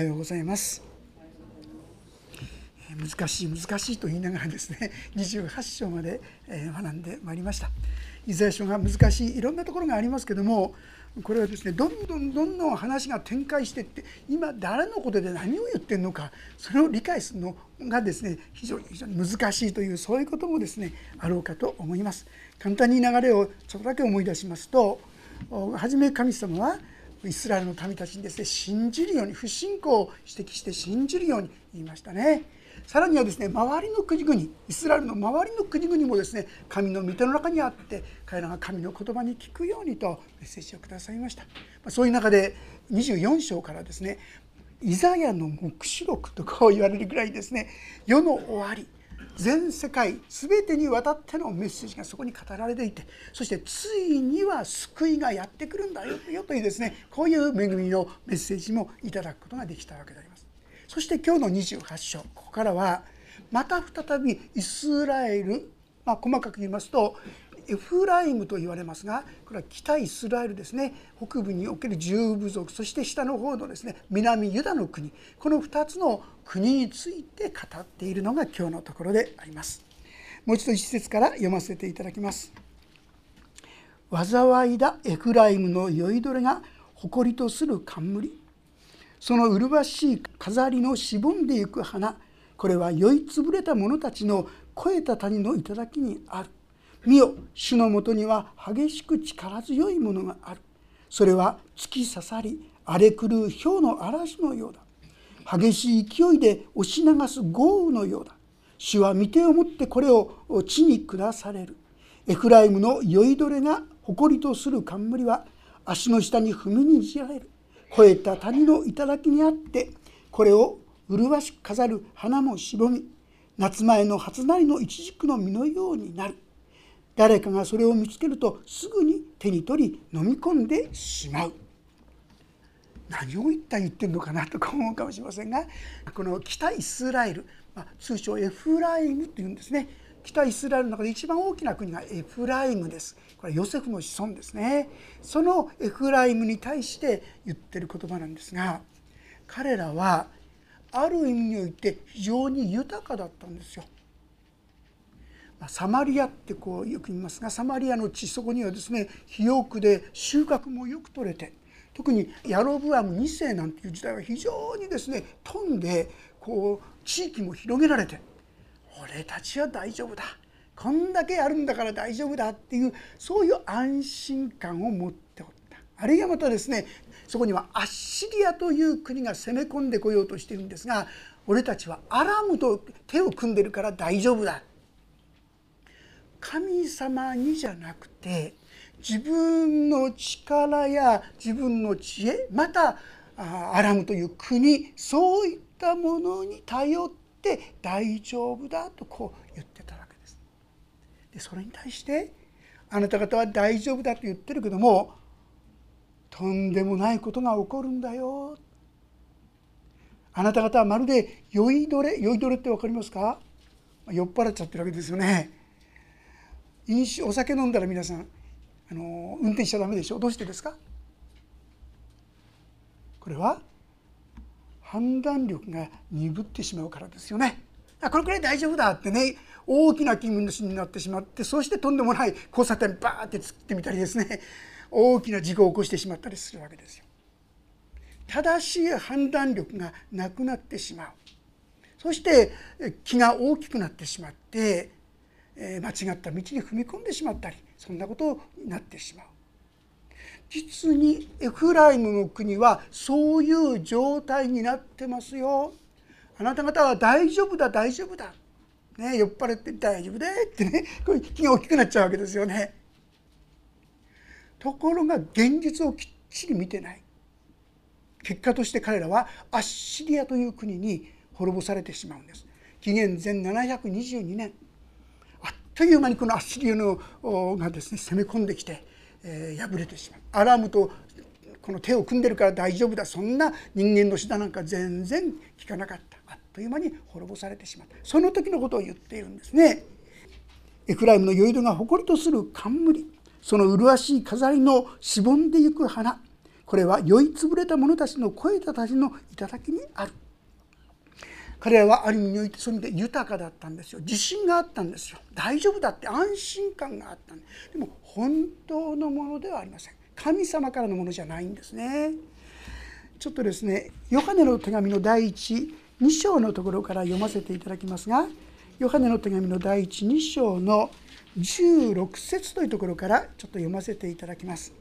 はようございます。難しい難しいと言いながらですね 28章まで学んでまいりました。イザヤ書が難しいいろんなところがありますけどもこれはですねどんどんどんどん話が展開していって今誰のことで何を言ってるのかそれを理解するのがですね非常に非常に難しいというそういうこともですねあろうかと思います。簡単に流れをちょっとだけ思い出しますと初め神様はイスラエルの民たちにですね信じるように不信仰を指摘して信じるように言いましたね。さらにはですね周りの国々イスラエルの周りの国々もですね神の御手の中にあって彼らが神の言葉に聞くようにとメッセージをくださいましたそういう中で24章からですねイザヤの黙示録とこう言われるぐらいですね世の終わり全世界全てにわたってのメッセージがそこに語られていてそしてついには救いがやってくるんだよというですねこういう恵みのメッセージもいただくことができたわけであります。そして今日の28章ここからはまた再びイスラエル、まあ、細かく言いますとエフライムと言われますがこれは北イスラエルですね。北部における十部族そして下の方のですね南ユダの国。この2つの国について語っているのが今日のところであります。もう一度一節から読ませていただきます。災いだエフライムの酔いどれが誇りとする冠。その麗しい飾りのしぼんでゆく花。これは酔いつぶれた者たちの肥えた谷の頂にある。見よ。主のもとには激しく力強いものがある。それは突き刺さり荒れ狂う氷の嵐のようだ。激しい勢いで押し流す豪雨のようだ。主は御手を持ってこれを地に下される。エフライムの酔いどれが誇りとする冠は足の下に踏みにじられる。肥えた谷の頂にあってこれを麗しく飾る花もしぼみ。夏前の初なりのイチジクの実のようになる。誰かがそれを見つけるとすぐに手に取り飲み込んでしまう。何を一体言ってるのかなとか思うかもしれませんがこの北イスラエル、ま、通称エフライムというんですね。北イスラエルの中で一番大きな国がエフライムです。これヨセフの子孫ですね。そのエフライムに対して言ってる言葉なんですが彼らはある意味において非常に豊かだったんですよ。サマリアってこうよく言いますがサマリアの地そこにはですね肥沃で収穫もよく取れて特にヤロブアム2世なんていう時代は非常にですね飛んでこう地域も広げられて俺たちは大丈夫だこんだけあるんだから大丈夫だっていうそういう安心感を持っておった。あるいはまたですねそこにはアッシリアという国が攻め込んでこようとしているんですが俺たちはアラムと手を組んでるから大丈夫だ。神様にじゃなくて自分の力や自分の知恵またアラムという国そういったものに頼って大丈夫だとこう言ってたわけです。でそれに対してあなた方は大丈夫だと言ってるけどもとんでもないことが起こるんだよ。あなた方はまるで酔いどれ酔いどれって分かりますか？酔っ払っちゃってるわけですよね。飲酒お酒飲んだら皆さんあの運転しちゃダメでしょ？どうしてですか？これは判断力が鈍ってしまうからですよね。これくらい大丈夫だってね大きな気分になってしまってそしてとんでもない交差点バーって突ってみたりですね大きな事故を起こしてしまったりするわけですよ。正しい判断力がなくなってしまうそして気が大きくなってしまって間違った道に踏み込んでしまったりそんなことになってしまう。実にエフライムの国はそういう状態になってますよ。あなた方は大丈夫だ大丈夫だ。ね、酔っ払って大丈夫でってねこう気が大きくなっちゃうわけですよね。ところが現実をきっちり見てない。結果として彼らはアッシリアという国に滅ぼされてしまうんです。紀元前722年という間にこのアッシリアのがですね攻め込んできてえー、破れてしまうアラームとこの手を組んでるから大丈夫だそんな人間の舌なんか全然聞かなかったあっという間に滅ぼされてしまったその時のことを言っているんですね。エフライムの酔い戸が誇りとする冠その麗しい飾りのしぼんでゆく花これは酔いつぶれた者たちの声たちの頂にある彼らはある意味においてそういう意味で豊かだったんですよ。自信があったんですよ。大丈夫だって安心感があったんででも本当のものではありません。神様からのものじゃないんですね。ちょっとですねヨハネの手紙の第一2章のところから読ませていただきますがヨハネの手紙の第一2章の16節というところからちょっと読ませていただきます。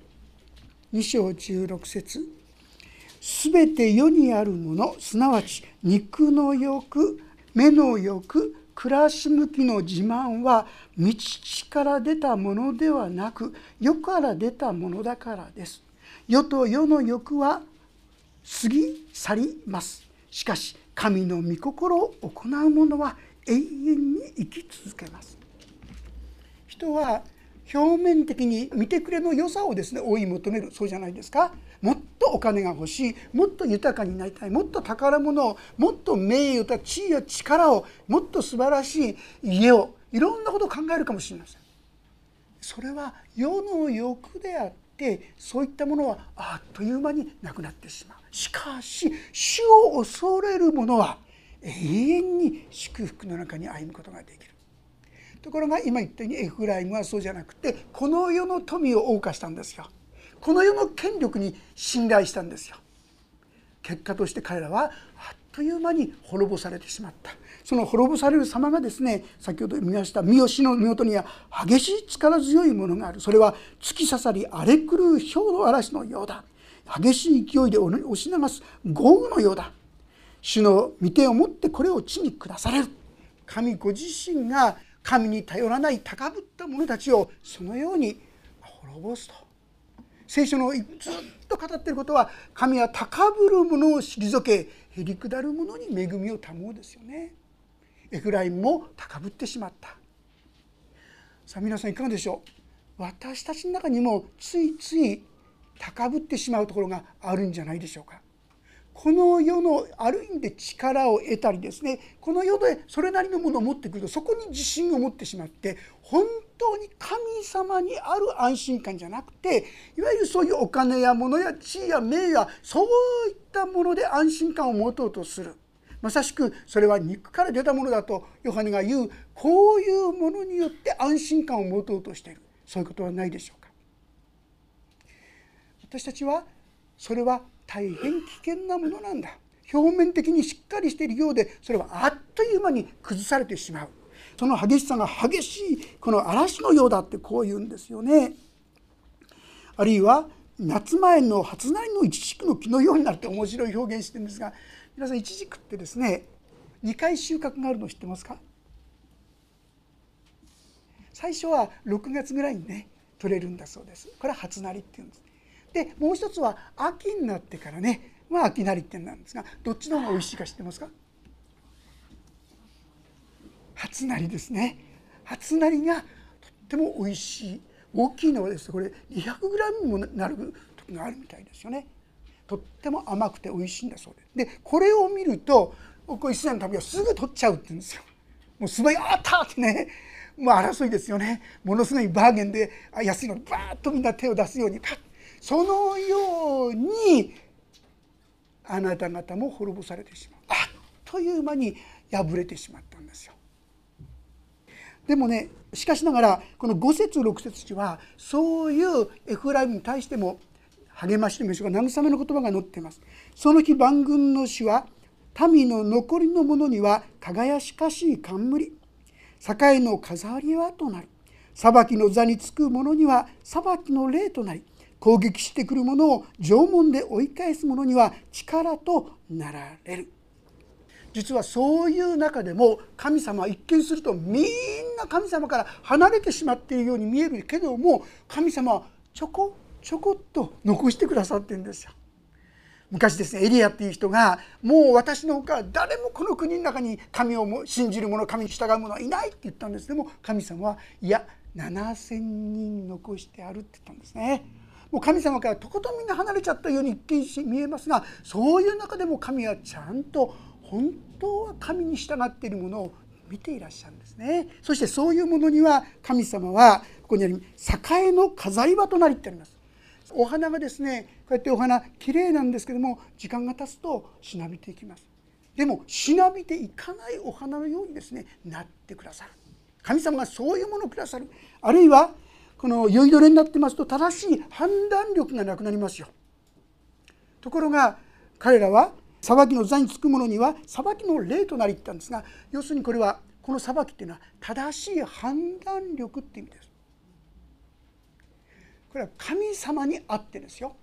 2章16節。すべて世にあるものすなわち肉の欲目の欲暮らし向きの自慢は道から出たものではなく世から出たものだからです。世と世の欲は過ぎ去ります。しかし神の御心を行う者は永遠に生き続けます。人は表面的に見てくれの良さをですね追い求める。そうじゃないですか。もっとお金が欲しい。もっと豊かになりたい。もっと宝物をもっと名誉と地位や力をもっと素晴らしい。家を。いろんなことを考えるかもしれません。それは世の欲であってそういったものはあっという間になくなってしまう。しかし主を恐れる者は永遠に祝福の中に歩むことができる。ところが今言ったようにエフライムはそうじゃなくてこの世の富を謳歌したんですよ。この世の権力に信頼したんですよ。結果として彼らはあっという間に滅ぼされてしまった。その滅ぼされる様がですね先ほど見ました三好の見事には激しい力強いものがある。それは突き刺さり荒れ狂う氷の嵐のようだ。激しい勢いで押し流す豪雨のようだ。主の御手を持ってこれを地に下される。神ご自身が神に頼らない高ぶった者たちをそのように滅ぼすと。聖書のずっと語っていることは神は高ぶる者を退けへり下る者に恵みを保うですよね。エフライムも高ぶってしまった。さあ皆さんいかがでしょう？私たちの中にもついつい高ぶってしまうところがあるんじゃないでしょうか。この世のある意味で力を得たりですねこの世でそれなりのものを持ってくるとそこに自信を持ってしまって本当に神様にある安心感じゃなくていわゆるそういうお金や物や地位や名やそういったもので安心感を持とうとする。まさしくそれは肉から出たものだとヨハネが言うこういうものによって安心感を持とうとしている。そういうことはないでしょうか。私たちはそれは大変危険なものなんだ。表面的にしっかりしているようでそれはあっという間に崩されてしまう。その激しさが激しいこの嵐のようだってこう言うんですよね。あるいは夏前の初なりのイチジクの木のようになるって面白い表現してるんですが皆さんイチジクってですね2回収穫があるの知ってますか？最初は6月ぐらいにね取れるんだそうです。これは初なりっていうんです。でもう一つは秋になってからね。まあ秋なりってなんですがどっちの方が美味しいか知ってますか？初なりですね。初なりがとっても美味しい。大きいのはですこれ 200g もなる時があるみたいですよね。とっても甘くて美味しいんだそうです。でこれを見るとこイスラの旅はすぐ取っちゃうって言うんですよ。もうすごいあったってね。もう争いですよね。ものすごいバーゲンで安いのにバーッとみんな手を出すようにパッそのようにあなた方も滅ぼされてしまうあっという間に破れてしまったんですよ。でもねしかしながらこの5節6節はそういうエフライムに対しても励ましの召しが慰めの言葉が載っています。その日万軍の主は民の残りの者には輝かしい冠栄の飾りはとなり裁きの座につく者には裁きの霊となり攻撃してくる者を縄文で追い返す者には力となられる実はそういう中でも神様は一見するとみんな神様から離れてしまっているように見えるけども神様はちょこちょこっと残してくださってるんですよ。昔ですねエリアっていう人がもう私のほか誰もこの国の中に神を信じる者神に従う者はいないって言ったんですでも神様はいや7,000人残してあるって言ったんですね。もう神様からとことんみんな離れちゃったように一見見えますがそういう中でも神はちゃんと本当は神に従っているものを見ていらっしゃるんですね。そしてそういうものには神様はここにあり栄の飾り場となりってあります。お花がですねこうやってお花きれいなんですけども時間が経つとしなびていきます。でもしなびていかないお花のようにですねなってくださる。神様がそういうものをくださる。あるいはこの酔いどれになってますと正しい判断力がなくなりますよ。ところが彼らは裁きの座につく者には裁きの霊となりったんですが要するにこれはこの裁きっていうのは正しい判断力っていう意味です。これは神様にあってですよ。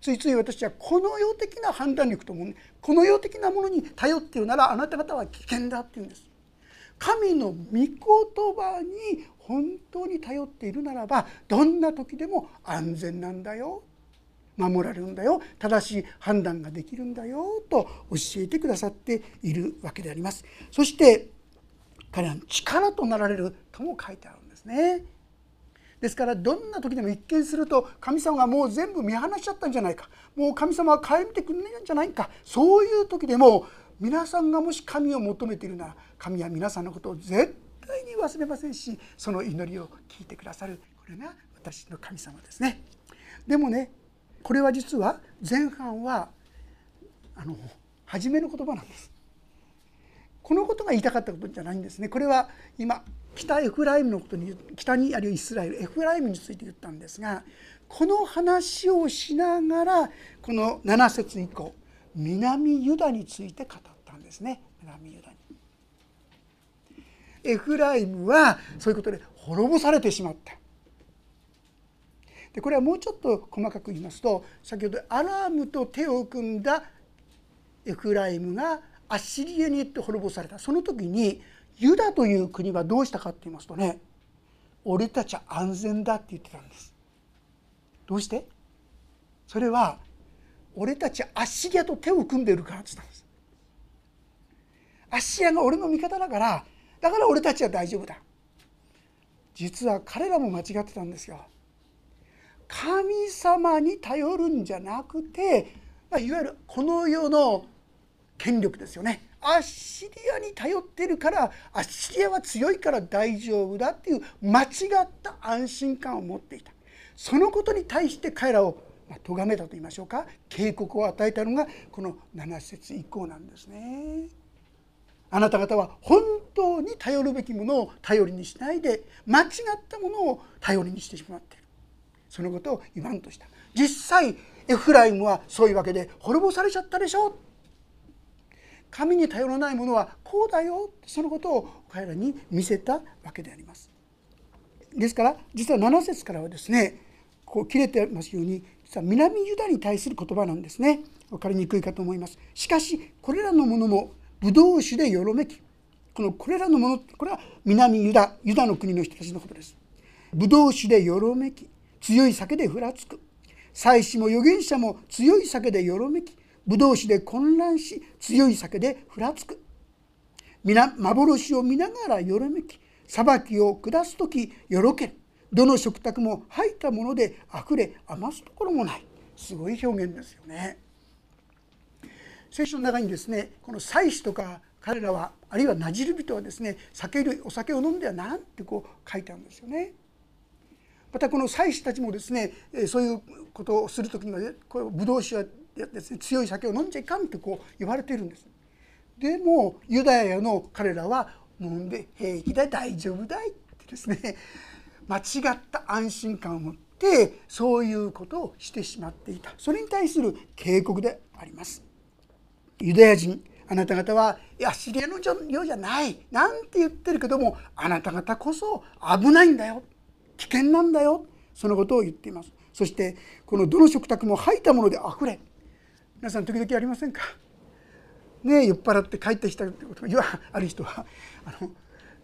ついつい私はこの世的な判断力と思う。この世的なものに頼っているならあなた方は危険だっていうんです。神の御言葉に本当に頼っているならばどんな時でも安全なんだよ。守られるんだよ。正しい判断ができるんだよ。と教えてくださっているわけであります。そして彼らの力となられるとも書いてあるんですね。ですからどんな時でも一見すると神様がもう全部見放しちゃったんじゃないか。もう神様は顧みてくれないんじゃないか。そういう時でも皆さんがもし神を求めているなら神は皆さんのことを絶対に忘れませんしその祈りを聞いてくださるこれが私の神様ですね。でもねこれは実は前半はあの初めの言葉なんです。このことが言いたかったことじゃないんですね。これは今北エフライムのことに北にあるイスラエルエフライムについて言ったんですがこの話をしながらこの7節以降南ユダについて語ったんですね南ユダ。エフライムはそういうことで滅ぼされてしまった。でこれはもうちょっと細かく言いますと先ほどアラームと手を組んだエフライムがアッシリアによって滅ぼされた。その時にユダという国はどうしたかって言いますとね俺たちは安全だって言ってたんです。どうして？それは俺たちアッシリアと手を組んでいるからって言ったんです。アッシリアが俺の味方だからだから俺たちは大丈夫だ。実は彼らも間違ってたんですよ。神様に頼るんじゃなくていわゆるこの世の権力ですよね。アッシリアに頼ってるからアッシリアは強いから大丈夫だっていう間違った安心感を持っていた。そのことに対して彼らを咎めたと言いましょうか。警告を与えたのがこの7節以降なんですね。あなた方は本当に頼るべきものを頼りにしないで間違ったものを頼りにしてしまっている。そのことを言わんとした。実際エフライムはそういうわけで滅ぼされちゃったでしょう。神に頼らないものはこうだよ。そのことを彼らに見せたわけであります。ですから実は7節からはですねこう切れてますように実は南ユダに対する言葉なんですね。分かりにくいかと思います。しかしこれらのものもブドウ酒でよろめき。このこれらのものこれは南ユダユダの国の人たちのことです。ブドウ酒でよろめき強い酒でふらつく。祭司も預言者も強い酒でよろめき。武道士で混乱し強い酒でふらつく。皆幻を見ながらよろめき。裁きを下す時よろける。どの食卓も入ったものであふれ余すところもない。すごい表現ですよね。聖書の中にですねこの祭司とか彼らはあるいはなじる人はですね酒類お酒を飲んではなんてこう書いてあるんですよね。またこの祭司たちもですねそういうことをする時にはこれブドウ酒はですね強い酒を飲んじゃいかんってこう言われてるんです。でもユダヤの彼らは飲んで平気だ大丈夫だいってですね間違った安心感を持ってそういうことをしてしまっていたそれに対する警告であります。ユダヤ人あなた方はいやシリアのようじゃない。なんて言ってるけどもあなた方こそ危ないんだよ。危険なんだよ。そのことを言っています。そしてこのどの食卓も吐いたものであふれ。皆さん時々ありませんか？ね酔っ払って帰ってきたってこと。がある人はあの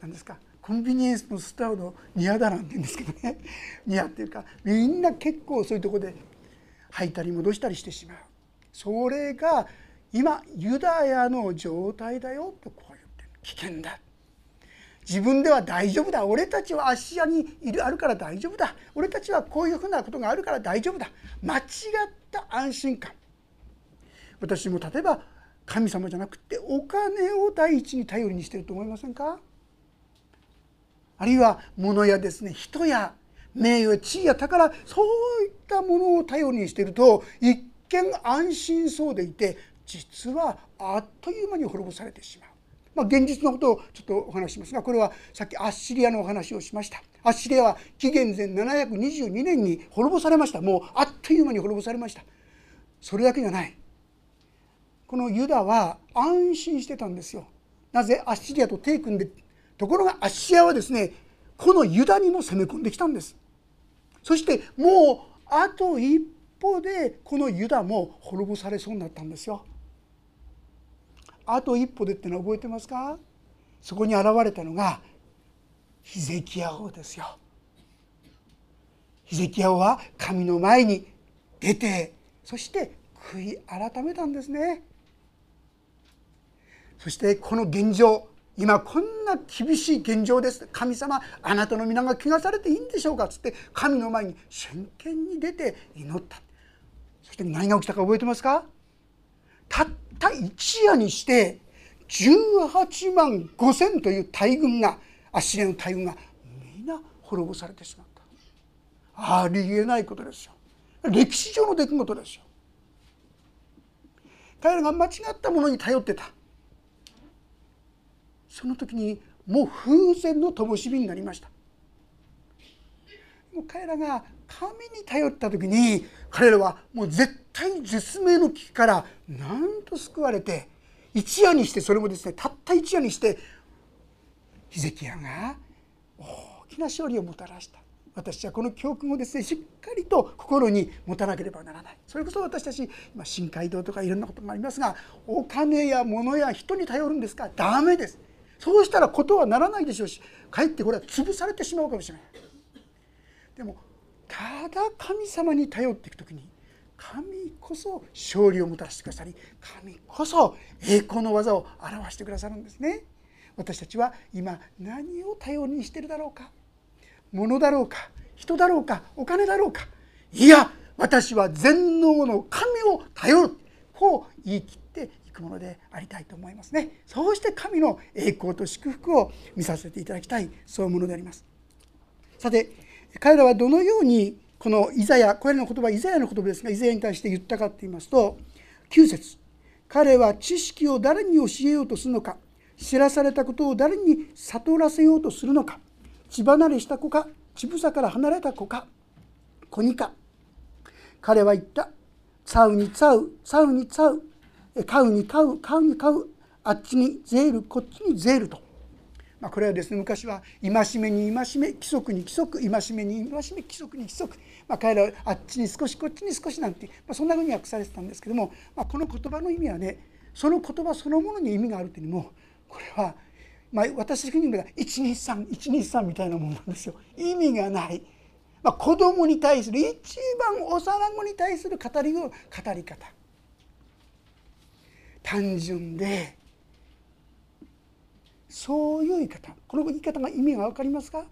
何ですか？コンビニエンスのスターの庭だなんて言うんですけどね。庭っていうかみんな結構そういうとこで吐いたり戻したりしてしまう。それが今ユダヤの状態だよとこう言ってる。危険だ。自分では大丈夫だ。俺たちは芦屋にいるあるから大丈夫だ。俺たちはこういうふうなことがあるから大丈夫だ。間違った安心感。私も例えば神様じゃなくてお金を第一に頼りにしてると思いませんか？あるいは物やですね。人や名誉地位や宝そういったものを頼りにしていると一見安心そうでいて実はあっという間に滅ぼされてしまう。まあ、現実のことをちょっとお話しますがこれはさっきアッシリアのお話をしました。アッシリアは紀元前722年に滅ぼされました。もうあっという間に滅ぼされました。それだけじゃない。このユダは安心してたんですよ。なぜアッシリアと手組んでところがアッシリアはですねこのユダにも攻め込んできたんです。そしてもうあと一歩でこのユダも滅ぼされそうになったんですよ。あと一歩でっての覚えてますか？そこに現れたのがヒゼキヤ王ですよ。ヒゼキヤ王は神の前に出てそして悔い改めたんですね。そしてこの現状今こんな厳しい現状です。神様あなたの皆が怪我されていいんでしょうか？つって神の前に真剣に出て祈った。そして何が起きたか覚えてますか？たった一夜にして18万5千という大軍がアッシリアの大軍が皆滅ぼされてしまった。ありえないことですよ。歴史上の出来事ですよ。彼らが間違ったものに頼ってた。その時にもう風前の灯火になりました。彼らが神に頼った時に彼らはもう絶対絶命の危機からなんと救われて一夜にしてそれもですねたった一夜にしてヒゼキヤが大きな勝利をもたらした。私はこの教訓をですねしっかりと心に持たなければならない。それこそ私たち今深海道とかいろんなことがありますがお金や物や人に頼るんですか？ダメです。そうしたらことはならないでしょうしかえってこれは潰されてしまうかもしれない。でもただ神様に頼っていく時に神こそ勝利をもたらしてくださり神こそ栄光の技を表してくださるんですね。私たちは今何を頼りにしてるだろうか。物だろうか。人だろうか。お金だろうか。いや私は全能の神を頼る。こう言い切っていくものでありたいと思いますね。そうして神の栄光と祝福を見させていただきたい。そういうものであります。さて彼らはどのようにこのイザヤこれらの言葉イザヤの言葉ですがイザヤに対して言ったかと言いますと9節彼は知識を誰に教えようとするのか知らされたことを誰に悟らせようとするのか血離れした子か乳房から離れた子か子にか。彼は言った「サウにサウサウにサウ買うに買う買うに買うあっちにゼールこっちにゼール」と。まあ、これはですね昔は戒めに戒め規則に規則戒めに戒め規則に規則、まあ、彼らはあっちに少しこっちに少しなんて、まあ、そんなふうに訳されてたんですけども、まあ、この言葉の意味はねその言葉そのものに意味があるというよりもこれは、まあ、私的に言うと123123みたいなものなんですよ。意味がない、まあ、子供に対する一番幼子に対する語り語り方。単純でそういう言い方。この言い方が意味が分かりますか？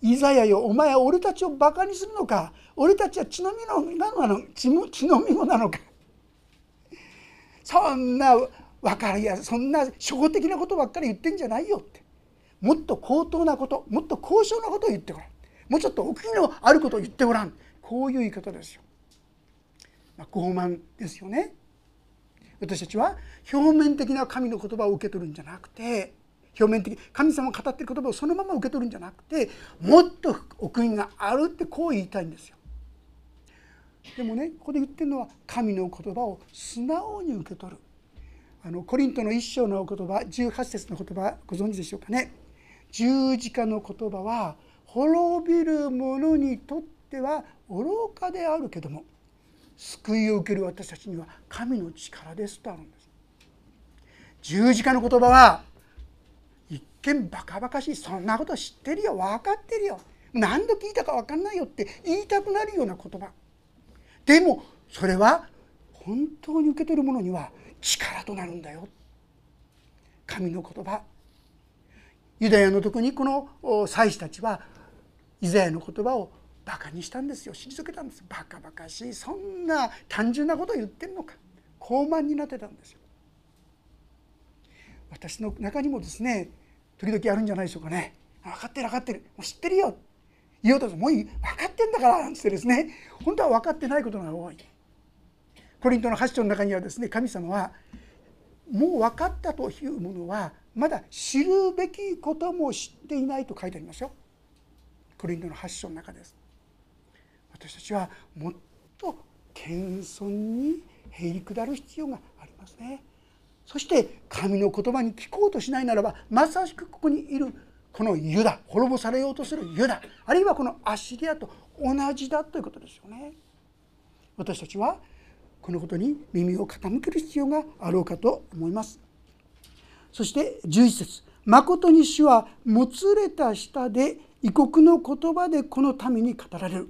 イザヤよお前は俺たちをバカにするのか？俺たちは血のみのなの血血のみ子なのか？そんな分かりやそんな初歩的なことばっかり言ってんじゃないよって。もっと高等なこともっと高尚なことを言ってごらん。もうちょっと奥のあることを言ってごらん。こういう言い方ですよ。まあ、傲慢ですよね。私たちは表面的な神の言葉を受け取るんじゃなくて表面的神様が語ってる言葉をそのまま受け取るんじゃなくてもっと奥義があるってこう言いたいんですよ。でもねここで言ってるのは神の言葉を素直に受け取る。あのコリントの一章の言葉18節の言葉ご存知でしょうかね？十字架の言葉は滅びる者にとっては愚かであるけども救いを受ける私たちには神の力ですとあるんです。十字架の言葉は一見バカバカしい。そんなこと知ってるよ。分かってるよ。何度聞いたか分かんないよって言いたくなるような言葉。でもそれは本当に受け取る者には力となるんだよ。神の言葉。ユダヤの時にこの祭司たちはイザヤの言葉をバカにしたんですよ。退けたんですバカバカしい。そんな単純なことを言ってるのか。傲慢になってたんですよ。私の中にもですね時々あるんじゃないでしょうかね。分かってる分かってる。もう知ってるよ。言おうとする。もう分かってんだから。なんつってですね。本当は分かってないことが多い。コリントの8章の中にはですね神様はもう分かったというものはまだ知るべきことも知っていないと書いてありますよ。コリントの8章の中です。私たちはもっと謙遜にへり下る必要がありますねそして神の言葉に聞こうとしないならばまさしくここにいるこのユダ滅ぼされようとするユダあるいはこのアッシリアと同じだということですよね。私たちはこのことに耳を傾ける必要があろうかと思います。そして11節誠に主はもつれた舌で異国の言葉でこの民に語られる。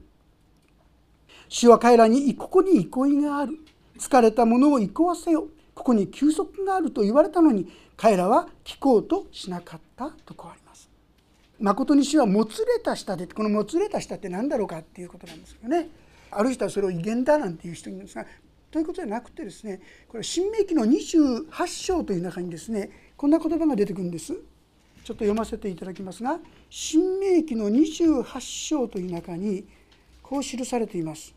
主は彼らにここに憩いがある。疲れた者を憩わせよ。ここに休息があると言われたのに彼らは聞こうとしなかったとこうあります。誠に主はもつれた舌でこのもつれた舌って何だろうかっていうことなんですよね。ある人はそれを威厳だなんていう人いるんですがということじゃなくてですねこれ新明記の28章という中にですねこんな言葉が出てくるんです。ちょっと読ませていただきますが新明記の28章という中にこう記されています。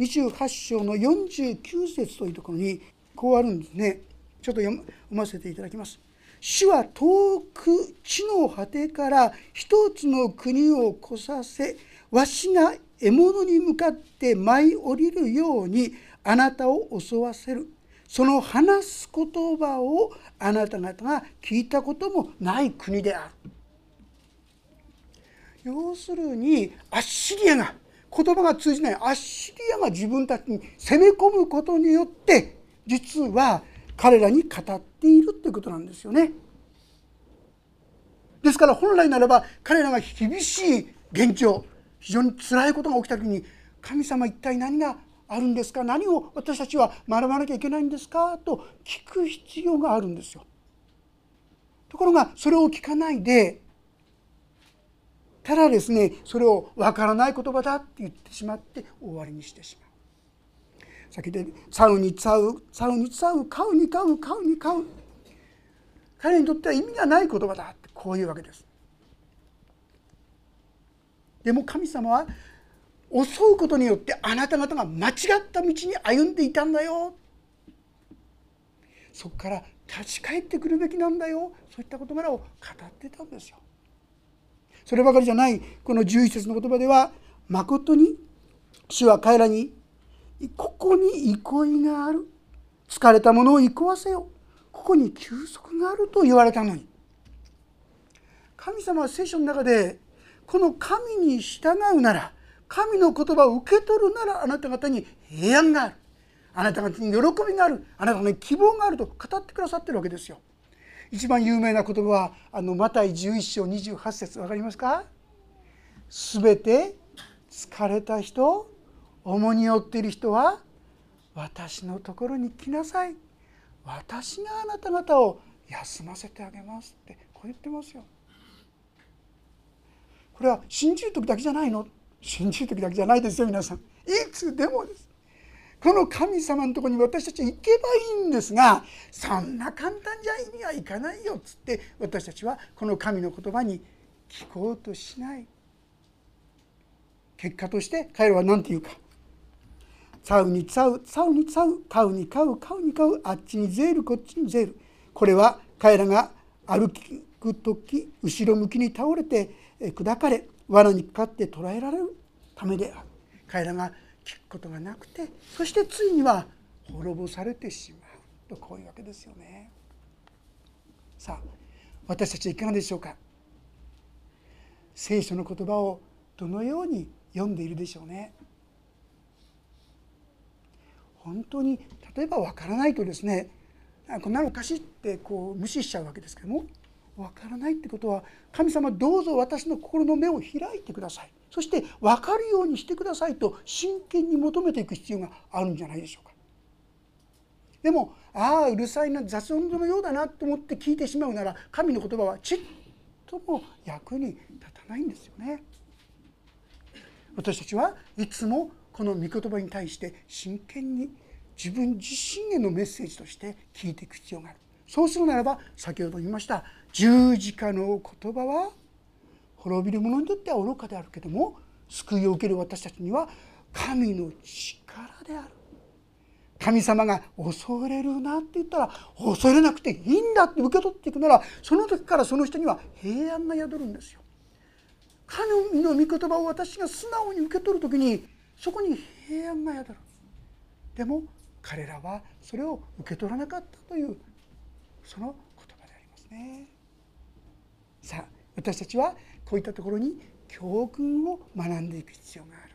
28章の49節というところにこうあるんですね。ちょっと読ませていただきます。主は遠く地の果てから一つの国を来させわしが獲物に向かって舞い降りるようにあなたを襲わせるその話す言葉をあなた方が聞いたこともない国である要するにアッシリアが言葉が通じないアッシリアが自分たちに攻め込むことによって実は彼らに語っているということなんですよね。ですから本来ならば彼らが厳しい現状非常に辛いことが起きた時に神様一体何があるんですか？何を私たちは学ばなきゃいけないんですか？と聞く必要があるんですよ。ところがそれを聞かないでただですねそれをわからない言葉だって言ってしまって終わりにしてしまう。先で「サウに使うサウに使う買うに買う買うに買う」彼にとっては意味がない言葉だってこういうわけです。でも神様は襲うことによってあなた方が間違った道に歩んでいたんだよそこから立ち返ってくるべきなんだよそういった事柄を語ってたんですよ。そればかりじゃないこの11節の言葉では「まことに主は彼らにここに憩いがある。疲れた者を憩わせよここに休息があると言われたのに。神様は聖書の中でこの神に従うなら神の言葉を受け取るならあなた方に平安がある。あなた方に喜びがある。あなた方に希望があると語ってくださってるわけですよ。一番有名な言葉はあのマタイ11章28節分かりますか？すべて疲れた人重荷に負っている人は私のところに来なさい。私があなた方を休ませてあげますってこう言ってますよ。これは信じる時だけじゃないの。信じる時だけじゃないですよ皆さん。いつでもです。この神様のところに私たち行けばいいんですがそんな簡単じゃ意味はいかないよっつって私たちはこの神の言葉に聞こうとしない。結果として彼らは何て言うか。サウにサウサウにサウ買うに買う買うに買うあっちにゼールこっちにゼール。これは彼らが歩く時後ろ向きに倒れて砕かれ罠にかかって捕らえられるためである。彼らが聞くことがなくてそしてついには滅ぼされてしまうとこういうわけですよね。さあ私たちはいかがでしょうか？聖書の言葉をどのように読んでいるでしょうね？本当に例えば分からないとですねこんなのおかしいってこう無視しちゃうわけですけども分からないってことは神様どうぞ私の心の目を開いてくださいそして分かるようにしてくださいと真剣に求めていく必要があるんじゃないでしょうか。でもああうるさいな雑音のようだなと思って聞いてしまうなら神の言葉はちっとも役に立たないんですよね。私たちはいつもこの御言葉に対して真剣に自分自身へのメッセージとして聞いていく必要があるそうするならば先ほど言いました十字架の言葉は滅びる者にとっては愚かであるけども救いを受ける私たちには神の力である神様が恐れるなって言ったら恐れなくていいんだって受け取っていくならその時からその人には平安が宿るんですよ。神の御言葉を私が素直に受け取る時にそこに平安が宿る。でも彼らはそれを受け取らなかったというその言葉でありますね。さあ私たちはこういったところに教訓を学んでいく必要がある。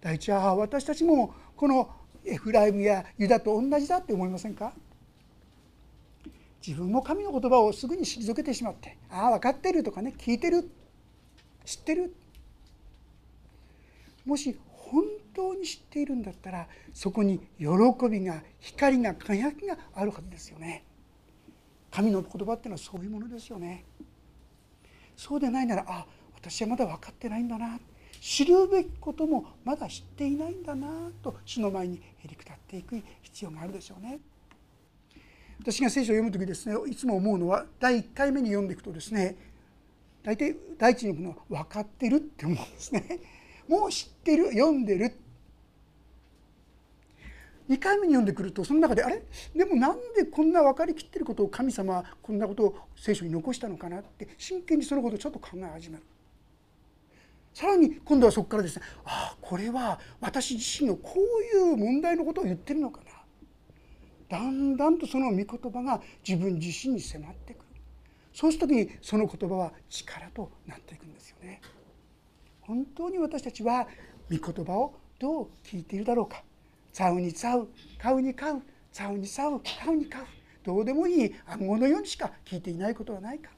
第一は私たちもこのエフライムやユダと同じだって思いませんか？自分も神の言葉をすぐに退けてしまってああ分かってるとかね聞いてる知ってる。もし本当に知っているんだったらそこに喜びが光が輝きがあるはずですよね。神の言葉っていうのはそういうものですよね。そうでないならあ私はまだ分かってないんだな知るべきこともまだ知っていないんだなと主の前にへりくだっていく必要があるでしょうね。私が聖書を読む時ですねいつも思うのは第1回目に読んでいくとですね大体第一に読むのは分かってるって思うんですね。もう知ってる読んでる2回目に読んでくるとその中であれ？でもなんでこんな分かりきってることを神様はこんなことを聖書に残したのかなって真剣にそのことをちょっと考え始める。さらに今度はそこからですねああこれは私自身のこういう問題のことを言ってるのかな。だんだんとその御言葉が自分自身に迫ってくる。そうした時にその言葉は力となっていくんですよね。本当に私たちは御言葉をどう聞いているだろうか「うにう買うに買う」「うにう買うに買う」どうでもいい暗号のようにしか聞いていないことはないか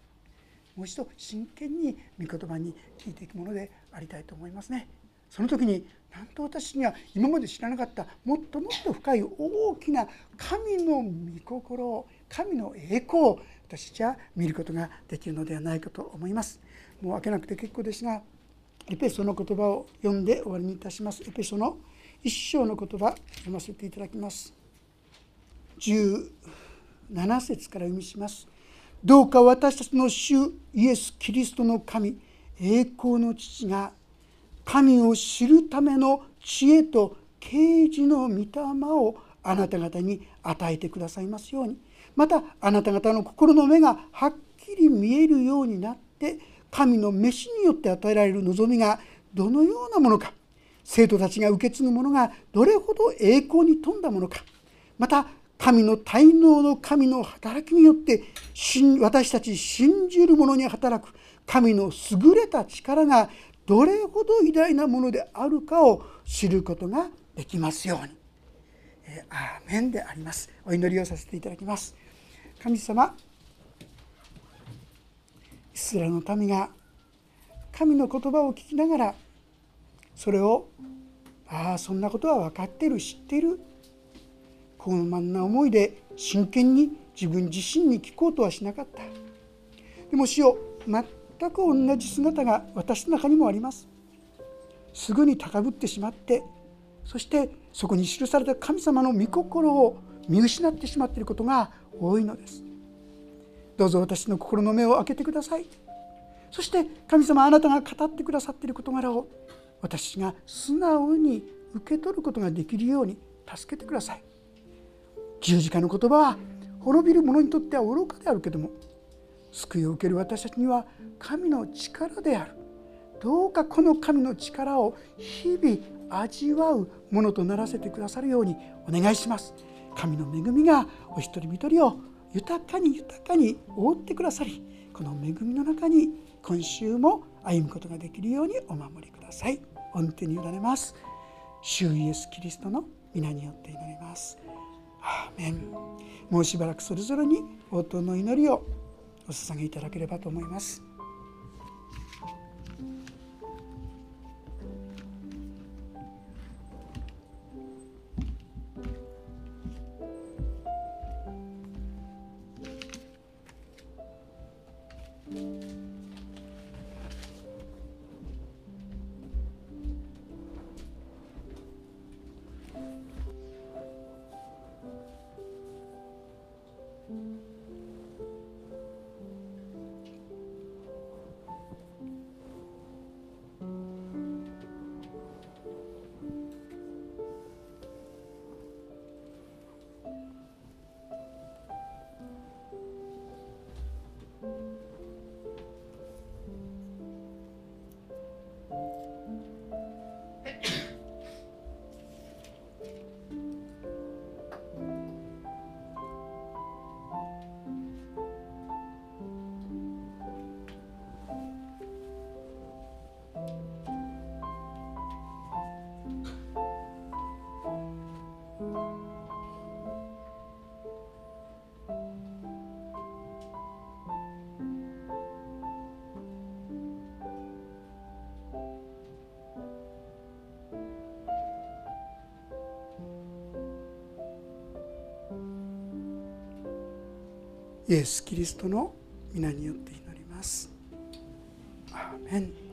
もう一度真剣に御言葉に聞いていくものでありたいと思いますね。その時になんと私には今まで知らなかったもっともっと深い大きな神の御心を神の栄光を私たちは見ることができるのではないかと思います。もう開けなくて結構ですがエペソの言葉を読んで終わりにいたします。エペソの一章の言葉読ませていただきます。17節から読みします。どうか私たちの主イエス・キリストの神栄光の父が神を知るための知恵と啓示の御霊をあなた方に与えてくださいますようにまたあなた方の心の目がはっきり見えるようになって神の召しによって与えられる望みがどのようなものか生徒たちが受け継ぐものがどれほど栄光に富んだものかまた神の滞納の神の働きによって私たち信じる者に働く神の優れた力がどれほど偉大なものであるかを知ることができますように。アーメンであります。お祈りをさせていただきます。神様イスラの民が神の言葉を聞きながらそれをああそんなことは分かってる知ってる。高慢な思いで真剣に自分自身に聞こうとはしなかった。でも死を全く同じ姿が私の中にもあります。すぐに高ぶってしまってそしてそこに記された神様の御心を見失ってしまっていることが多いのです。どうぞ私の心の目を開けてください。そして神様あなたが語ってくださっている事柄を私が素直に受け取ることができるように助けてください。十字架の言葉は滅びる者にとっては愚かであるけども救いを受ける私たちには神の力である。どうかこの神の力を日々味わうものとならせてくださるようにお願いします。神の恵みがお一人一人を豊かに豊かに覆ってくださりこの恵みの中に今週も歩むことができるようにお守りください。御手に委ねます。主イエスキリストの皆によって祈ります。アーメン。もうしばらくそれぞれに応答の祈りをお捧げいただければと思います。イエス・キリストの皆によって祈ります。アーメン